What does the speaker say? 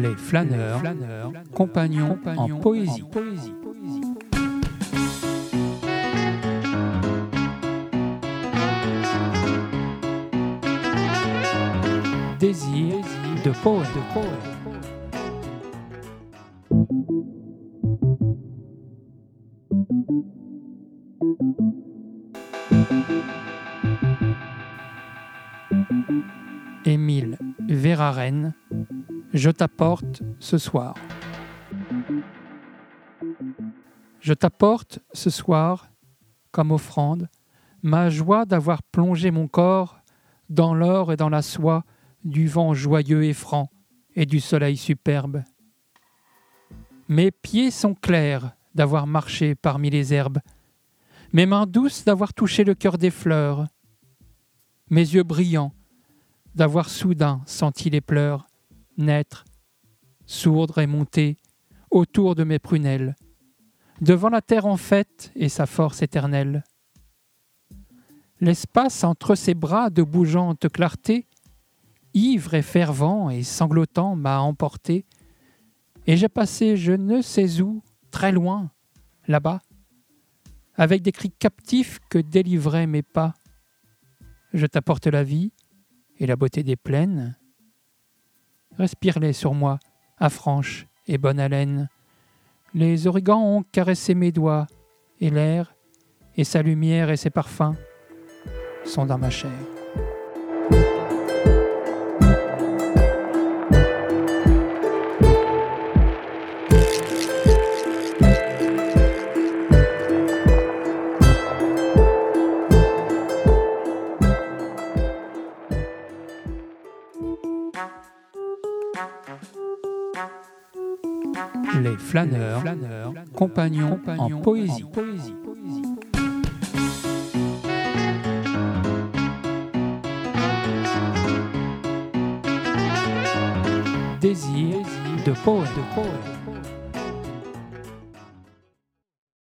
Les flâneurs, compagnons, en poésie. Désir de poète. Émile Verhaeren, je t'apporte ce soir. Je t'apporte ce soir, comme offrande, ma joie d'avoir plongé mon corps dans l'or et dans la soie du vent joyeux et franc et du soleil superbe. Mes pieds sont clairs d'avoir marché parmi les herbes, mes mains douces d'avoir touché le cœur des fleurs, mes yeux brillants d'avoir soudain senti les pleurs naître, sourdre et monter autour de mes prunelles, devant la terre en fête et sa force éternelle. L'espace entre ses bras de bougeante clarté, ivre et fervent et sanglotant, m'a emporté, et j'ai passé je ne sais où, très loin, là-bas, avec des cris captifs que délivraient mes pas. Je t'apporte la vie et la beauté des plaines. Respire-les sur moi, affranche et bonne haleine. Les origans ont caressé mes doigts, et l'air, et sa lumière et ses parfums sont dans ma chair. Les flâneurs, compagnons, en poésie. Désir de poète.